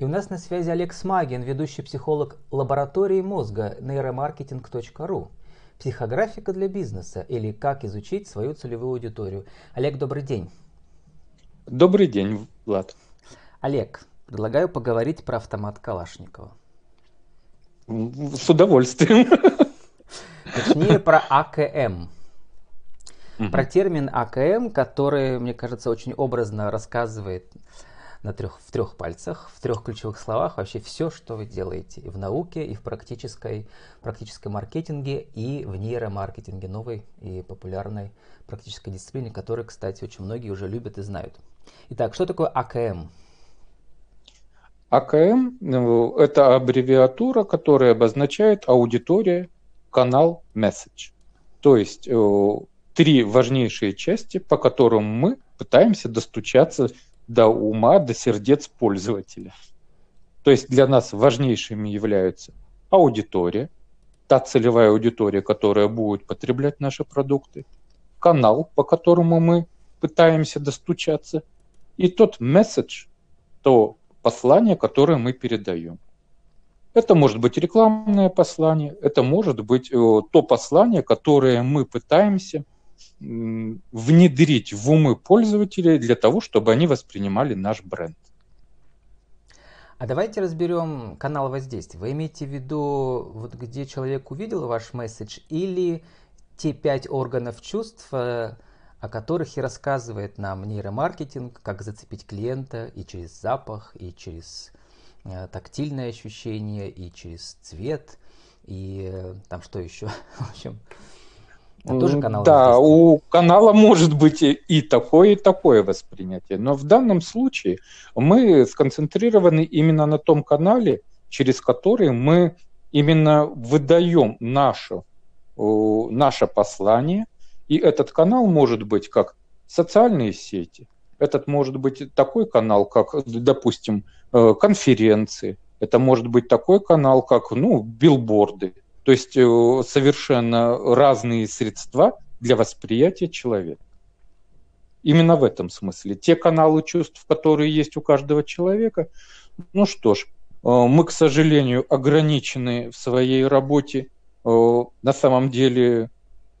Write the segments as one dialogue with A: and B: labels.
A: И у нас на связи Олег Смагин, ведущий психолог лаборатории мозга нейромаркетинг.ру. Психографика для бизнеса или как изучить свою целевую аудиторию. Олег, добрый день.
B: Добрый день, Влад.
A: Олег, предлагаю поговорить про автомат Калашникова.
B: С удовольствием.
A: Точнее, про АКМ. Про термин АКМ, который, мне кажется, очень образно рассказывает на трех, в трех пальцах, в трех ключевых словах вообще все, что вы делаете и в науке, и в практической, практическом маркетинге, и в нейромаркетинге, новой и популярной практической дисциплине, которую, кстати, очень многие уже любят и знают. Итак, что такое АКМ?
B: АКМ ну, – это аббревиатура, которая обозначает аудитория, канал, месседж. То есть э, три важнейшие части, по которым мы пытаемся достучаться до ума, до сердец пользователя. То есть для нас важнейшими являются аудитория, та целевая аудитория, которая будет потреблять наши продукты, канал, по которому мы пытаемся достучаться, и тот месседж, то послание, которое мы передаем. Это может быть рекламное послание, это может быть э, то послание, которое мы пытаемся внедрить в умы пользователей для того, чтобы они воспринимали наш бренд.
A: А давайте разберем канал воздействия. Вы имеете в виду, вот где человек увидел ваш месседж, или те пять органов чувств, э, о которых и рассказывает нам нейромаркетинг, как зацепить клиента и через запах, и через э, тактильное ощущение, и через цвет, и э, там что еще, в общем,
B: это тоже канал да, у канала может быть и такое, и такое воспринятие. Но в данном случае мы сконцентрированы именно на том канале, через который мы именно выдаем наше, наше послание. И этот канал может быть как социальные сети, этот может быть такой канал, как, допустим, э, конференции, это может быть такой канал, как ну, билборды. То есть э, совершенно разные средства для восприятия человека. Именно в этом смысле. Те каналы чувств, которые есть у каждого человека, ну что ж, э, мы, к сожалению, ограничены в своей работе э, на самом деле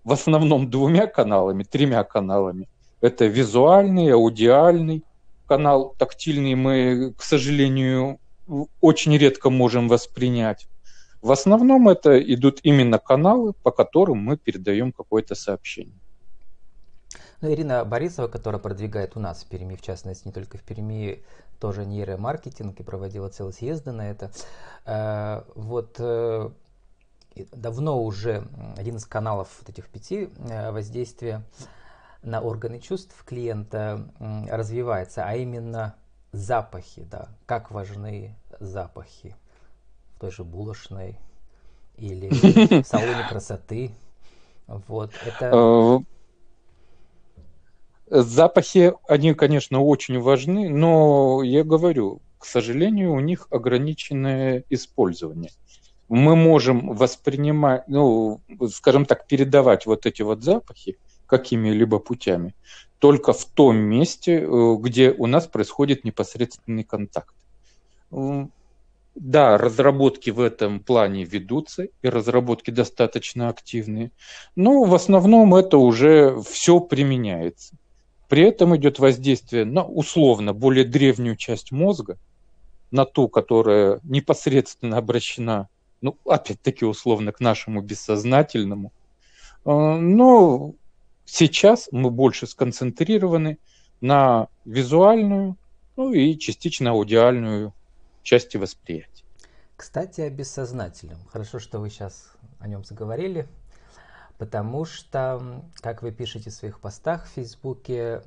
B: в основном двумя каналами, тремя каналами. Это визуальный, аудиальный канал, тактильный мы, к сожалению, очень редко можем воспринять. В основном это идут именно каналы, по которым мы передаем какое-то сообщение.
A: Ну, Ирина Борисова, которая продвигает у нас в Перми, в частности, не только в Перми, тоже нейромаркетинг и проводила целые съезды на это. Э, вот э, давно уже один из каналов вот этих пяти э, воздействия на органы чувств клиента развивается, а именно запахи, да, как важны запахи той же булочной или в салоне красоты. Вот, это...
B: Э, запахи, они, конечно, очень важны, но я говорю, к сожалению, у них ограниченное использование. Мы можем воспринимать, ну, скажем так, передавать вот эти вот запахи какими-либо путями только в том месте, э, где у нас происходит непосредственный контакт. Да, разработки в этом плане ведутся, и разработки достаточно активные, но в основном это уже все применяется. При этом идет воздействие на условно более древнюю часть мозга, на ту, которая непосредственно обращена, ну, опять-таки условно, к нашему бессознательному. А, но сейчас мы больше сконцентрированы на визуальную, ну и частично аудиальную части восприятия.
A: Кстати, о бессознательном. Хорошо, что вы сейчас о нем заговорили, потому что, как вы пишете в своих постах в Фейсбуке,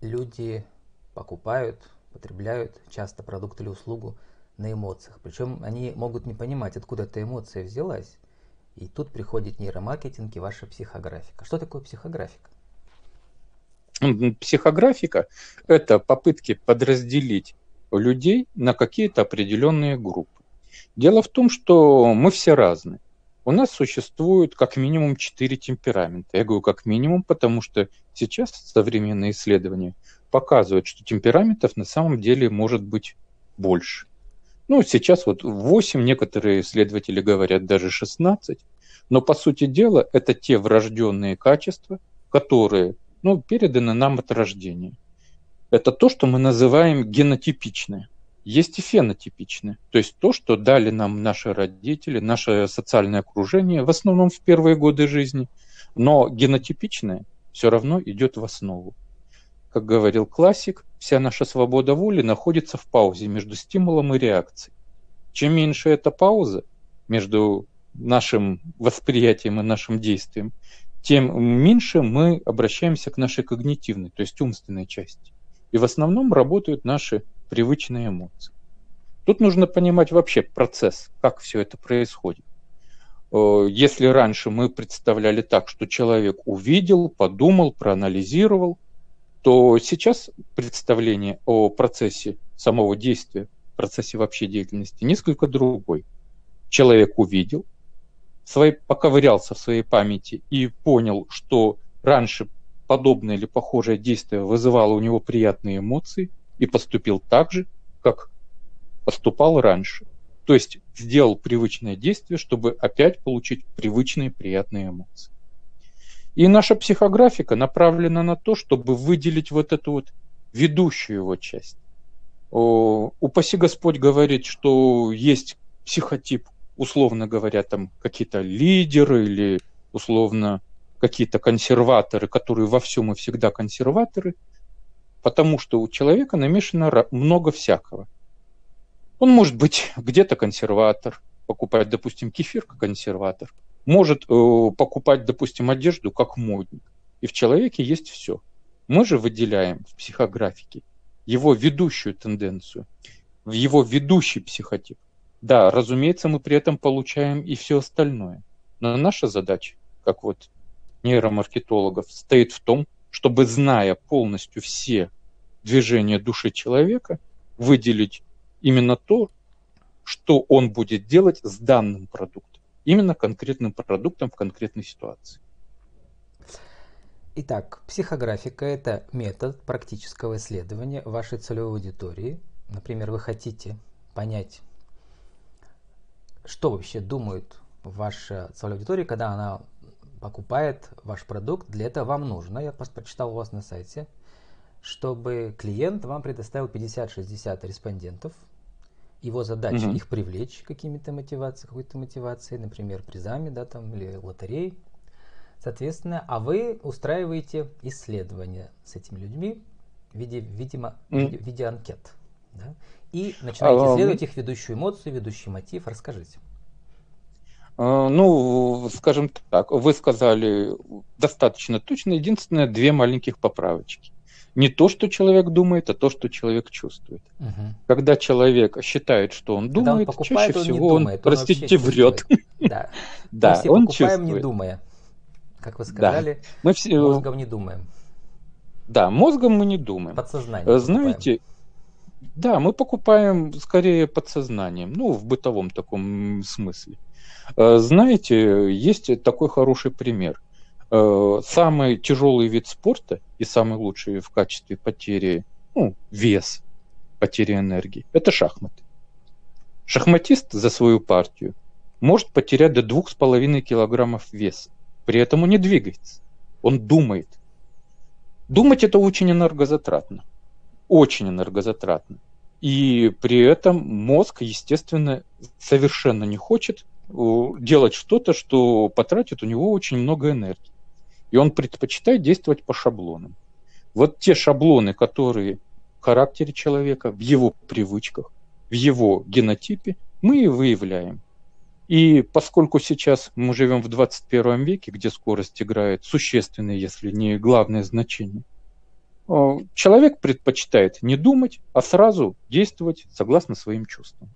A: люди покупают, потребляют часто продукт или услугу на эмоциях. Причем они могут не понимать, откуда эта эмоция взялась. И тут приходит нейромаркетинг и ваша психографика. Что такое психографика?
B: Психографика – это попытки подразделить людей на какие-то определенные группы. Дело в том, что мы все разные. У нас существует как минимум четыре темперамента. Я говорю как минимум, потому что сейчас современные исследования показывают, что темпераментов на самом деле может быть больше. Ну, сейчас вот 8, некоторые исследователи говорят даже 16. Но, по сути дела, это те врожденные качества, которые ну, переданы нам от рождения. Это то, что мы называем генотипичное. Есть и фенотипичное. То есть то, что дали нам наши родители, наше социальное окружение, в основном в первые годы жизни. Но генотипичное все равно идет в основу. Как говорил классик, вся наша свобода воли находится в паузе между стимулом и реакцией. Чем меньше эта пауза между нашим восприятием и нашим действием, тем меньше мы обращаемся к нашей когнитивной, то есть умственной части. И в основном работают наши привычные эмоции. Тут нужно понимать вообще процесс, как все это происходит. Э, если раньше мы представляли так, что человек увидел, подумал, проанализировал, то сейчас представление о процессе самого действия, процессе вообще деятельности несколько другой. Человек увидел, своей, поковырялся в своей памяти и понял, что раньше подобное или похожее действие вызывало у него приятные эмоции и поступил так же, как поступал раньше. То есть сделал привычное действие, чтобы опять получить привычные приятные эмоции. И наша психографика направлена на то, чтобы выделить вот эту вот ведущую его часть. Упаси Господь говорит, что есть психотип, условно говоря, там какие-то лидеры или условно какие-то консерваторы, которые во всем и всегда консерваторы, потому что у человека намешано много всякого. Он может быть где-то консерватор, покупать, допустим, кефир как консерватор, может э, покупать, допустим, одежду как модник. И в человеке есть все. Мы же выделяем в психографике его ведущую тенденцию, в его ведущий психотип. Да, разумеется, мы при этом получаем и все остальное. Но наша задача, как вот нейромаркетологов, стоит в том, чтобы, зная полностью все движения души человека, выделить именно то, что он будет делать с данным продуктом именно конкретным продуктом в конкретной ситуации.
A: Итак, психографика – это метод практического исследования вашей целевой аудитории. Например, вы хотите понять, что вообще думает ваша целевая аудитория, когда она покупает ваш продукт. Для этого вам нужно, я просто прочитал у вас на сайте, чтобы клиент вам предоставил 50-60 респондентов, его задача угу. их привлечь какими-то мотивацией, какой-то мотивацией, например, призами, да, там, или лотереей. Соответственно, а вы устраиваете исследования с этими людьми в виде, видимо, mm. в виде, анкет. Да? И начинаете а, исследовать их ведущую эмоцию, ведущий мотив. Расскажите.
B: А, ну, скажем так, вы сказали достаточно точно. Единственное, две маленьких поправочки не то, что человек думает, а то, что человек чувствует. Угу. Когда человек считает, что он Когда думает, он покупает, чаще он всего он, думает, он, простите, врет.
A: Да, да мы все он покупаем, чувствует. не думая. Как вы сказали, да. мы все... мозгом не думаем.
B: Да, мозгом мы не думаем.
A: Подсознание.
B: Знаете, покупаем. да, мы покупаем скорее подсознанием, ну, в бытовом таком смысле. Э, знаете, есть такой хороший пример. Э, самый тяжелый вид спорта и самый лучший в качестве потери, ну, вес, потери энергии, это шахматы. Шахматист за свою партию может потерять до 2,5 килограммов веса. При этом он не двигается, он думает. Думать это очень энергозатратно. Очень энергозатратно. И при этом мозг, естественно, совершенно не хочет э, делать что-то, что потратит у него очень много энергии. И он предпочитает действовать по шаблонам. Вот те шаблоны, которые в характере человека, в его привычках, в его генотипе, мы и выявляем. И поскольку сейчас мы живем в 21 веке, где скорость играет существенное, если не главное значение, э, человек предпочитает не думать, а сразу действовать согласно своим чувствам.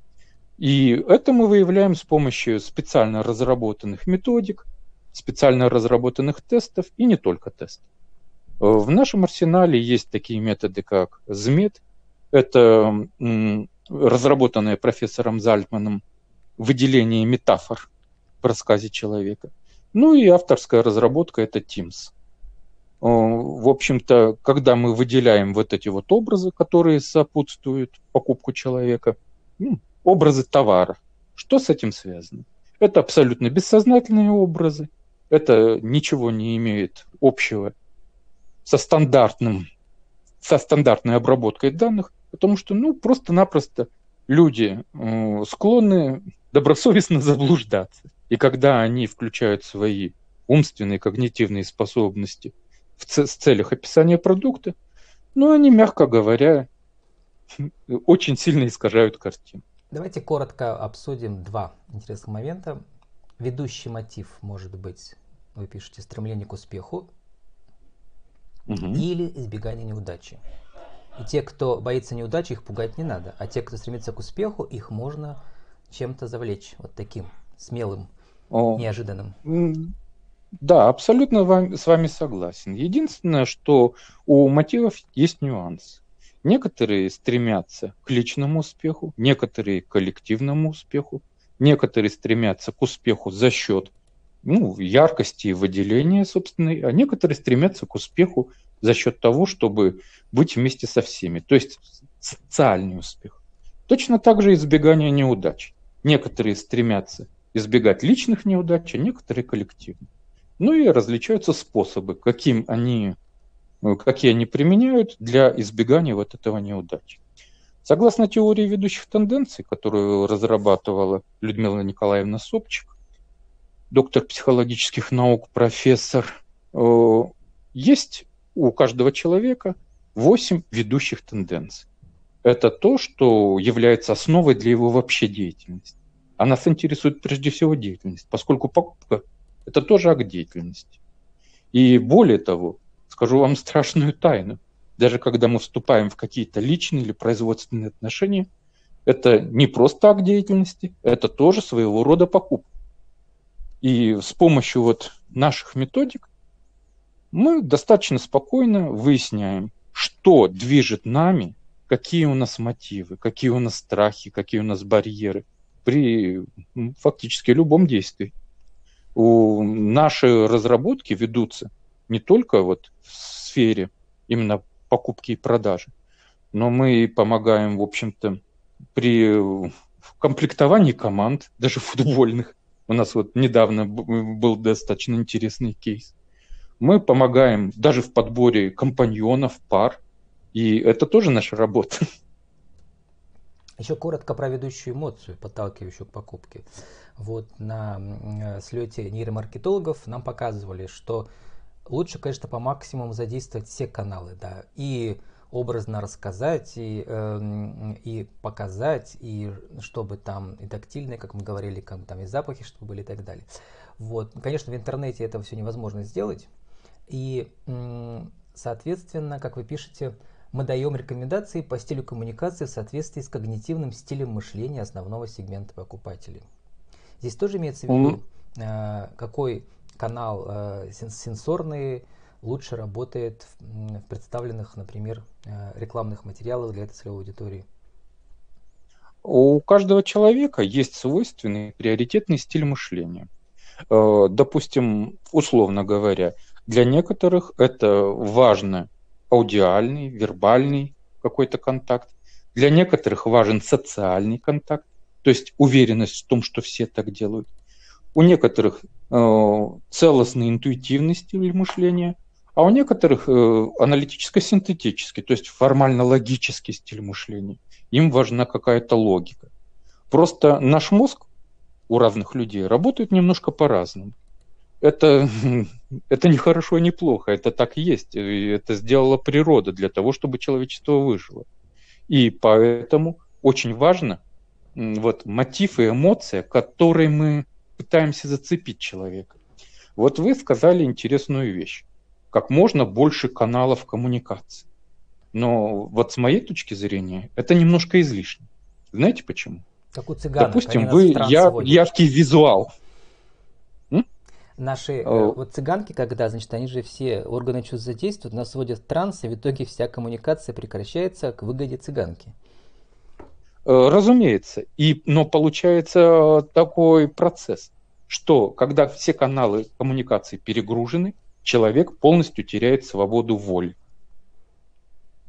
B: И это мы выявляем с помощью специально разработанных методик, специально разработанных тестов и не только тестов. В нашем арсенале есть такие методы, как ЗМЕД. Это разработанное профессором Зальтманом выделение метафор в рассказе человека. Ну и авторская разработка – это Teams. в общем-то, когда мы выделяем вот эти вот образы, которые сопутствуют покупку человека, ну, образы товара, что с этим связано? Это абсолютно бессознательные образы, это ничего не имеет общего со стандартным, со стандартной обработкой данных, потому что, ну, просто-напросто люди э, склонны добросовестно заблуждаться. И когда они включают свои умственные когнитивные способности в ц- целях описания продукта, ну, они, мягко говоря, очень сильно искажают картину.
A: Давайте коротко обсудим два интересных момента. Ведущий мотив может быть, вы пишете, стремление к успеху угу. или избегание неудачи. И те, кто боится неудачи, их пугать не надо. А те, кто стремится к успеху, их можно чем-то завлечь. Вот таким смелым, О, неожиданным.
B: Да, абсолютно с вами согласен. Единственное, что у мотивов есть нюанс. Некоторые стремятся к личному успеху, некоторые к коллективному успеху, некоторые стремятся к успеху за счет ну, яркости и выделения собственной, а некоторые стремятся к успеху за счет того, чтобы быть вместе со всеми. То есть социальный успех. Точно так же избегание неудач. Некоторые стремятся избегать личных неудач, а некоторые коллективных. Ну и различаются способы, каким они, э, какие они применяют для избегания вот этого неудачи. Согласно теории ведущих тенденций, которую разрабатывала Людмила Николаевна Собчик, доктор психологических наук, профессор, э, есть у каждого человека 8 ведущих тенденций. Это то, что является основой для его вообще деятельности. А нас интересует прежде всего деятельность, поскольку покупка – это тоже акт деятельности. И более того, скажу вам страшную тайну. Даже когда мы вступаем в какие-то личные или производственные отношения, это не просто акт деятельности, это тоже своего рода покупка. И с помощью вот наших методик мы достаточно спокойно выясняем, что движет нами, какие у нас мотивы, какие у нас страхи, какие у нас барьеры при фактически любом действии. У наши разработки ведутся не только вот в сфере именно покупки и продажи, но мы помогаем, в общем-то, при комплектовании команд, даже футбольных. У нас вот недавно был достаточно интересный кейс. Мы помогаем даже в подборе компаньонов, пар, и это тоже наша работа.
A: Еще коротко про ведущую эмоцию, подталкивающую к покупке. Вот на э, слете нейромаркетологов нам показывали, что лучше, конечно, по максимуму задействовать все каналы, да, и образно рассказать, и, э, и показать, и чтобы там и тактильные, как мы говорили, как там и запахи, чтобы были и так далее. Вот. Конечно, в интернете это все невозможно сделать, и, соответственно, как вы пишете, мы даем рекомендации по стилю коммуникации в соответствии с когнитивным стилем мышления основного сегмента покупателей. Здесь тоже имеется в виду, mm-hmm. какой канал э, сенсорный лучше работает в представленных, например, э, рекламных материалах для этой целевой аудитории.
B: У каждого человека есть свойственный приоритетный стиль мышления. Допустим, условно говоря, для некоторых это важно аудиальный, вербальный какой-то контакт. Для некоторых важен социальный контакт, то есть уверенность в том, что все так делают. У некоторых э, целостный интуитивный стиль мышления, а у некоторых э, аналитическо-синтетический, то есть формально-логический стиль мышления. Им важна какая-то логика. Просто наш мозг у разных людей работает немножко по-разному это, это не хорошо, не плохо, это так есть. И это сделала природа для того, чтобы человечество выжило. И поэтому очень важно вот мотив и эмоция, которые мы пытаемся зацепить человека. Вот вы сказали интересную вещь. Как можно больше каналов коммуникации. Но вот с моей точки зрения это немножко излишне. Знаете почему?
A: Как у цыган.
B: Допустим, вы я, яркий визуал
A: наши э, вот цыганки, когда, значит, они же все органы чувств задействуют, нас вводят в транс, и в итоге вся коммуникация прекращается к выгоде цыганки.
B: Э, разумеется. И, но получается такой процесс, что когда все каналы коммуникации перегружены, человек полностью теряет свободу воли.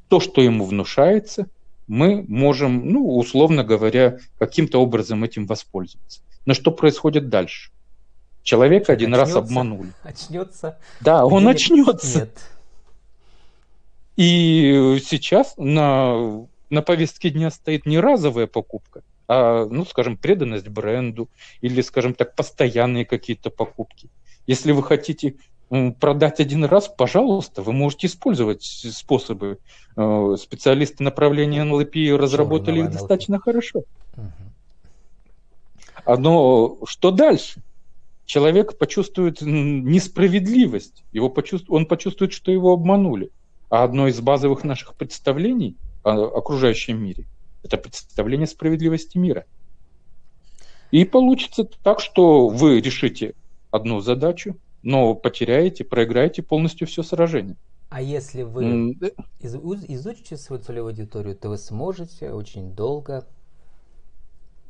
B: То, что ему внушается, мы можем, ну, условно говоря, каким-то образом этим воспользоваться. Но что происходит дальше? Человека один очнется, раз обманули.
A: Очнется.
B: Да, он очнется. Нет. И сейчас на, на повестке дня стоит не разовая покупка, а, ну, скажем, преданность бренду или, скажем так, постоянные какие-то покупки. Если вы хотите продать один раз, пожалуйста, вы можете использовать способы. Э, специалисты направления NLP разработали их достаточно хорошо. Но что дальше? Человек почувствует несправедливость, его почувствует, он почувствует, что его обманули. А одно из базовых наших представлений о окружающем мире – это представление справедливости мира. И получится так, что вы решите одну задачу, но потеряете, проиграете полностью все сражение.
A: А если вы из, изучите свою целевую аудиторию, то вы сможете очень долго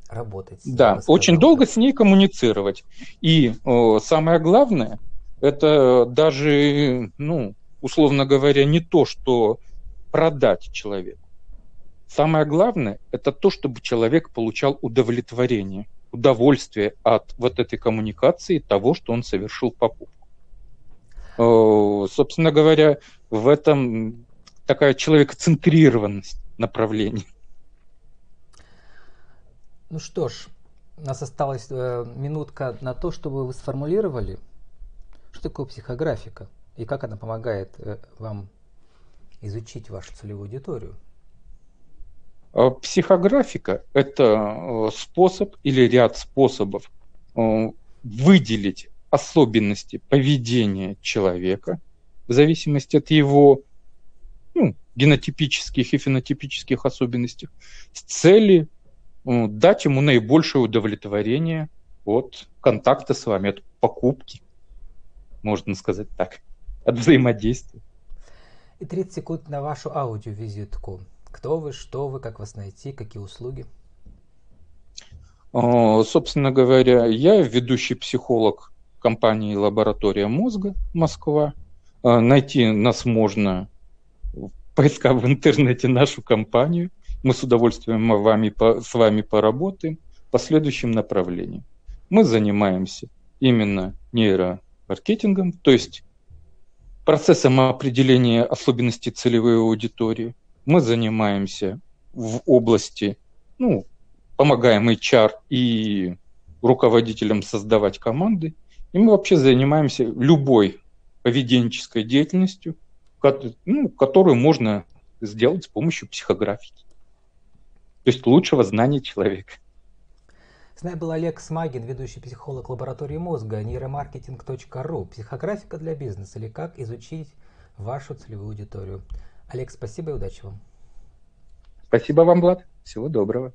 A: работать.
B: Да, очень долго с ней коммуницировать. И о, самое главное, это даже, ну, условно говоря, не то, что продать человеку. Самое главное – это то, чтобы человек получал удовлетворение, удовольствие от вот этой коммуникации, того, что он совершил покупку. Собственно говоря, в этом такая человекоцентрированность направлений.
A: Ну что ж, у нас осталась э, минутка на то, чтобы вы сформулировали, что такое психографика и как она помогает э, вам изучить вашу целевую аудиторию.
B: А психографика – это э, способ или ряд способов э, выделить особенности поведения человека в зависимости от его ну, генотипических и фенотипических особенностей с целью дать ему наибольшее удовлетворение от контакта с вами, от покупки, можно сказать так от взаимодействия.
A: И 30 секунд на вашу аудиовизитку. Кто вы, что вы, как вас найти, какие услуги?
B: Собственно говоря, я ведущий психолог компании «Лаборатория мозга» Москва. А, найти нас можно, поискав в интернете нашу компанию. Мы с удовольствием вами, с вами поработаем по следующим направлениям. Мы занимаемся именно нейромаркетингом, то есть процессом определения особенностей целевой аудитории. Мы занимаемся в области, ну, помогаем HR и руководителям создавать команды. И мы вообще занимаемся любой поведенческой деятельностью, ну, которую можно сделать с помощью психографики. То есть лучшего знания человека.
A: С нами был Олег Смагин, ведущий психолог лаборатории мозга, нейромаркетинг.ру, психографика для бизнеса или как изучить вашу целевую аудиторию. Олег, спасибо и удачи вам.
B: Спасибо вам, Влад. Всего доброго.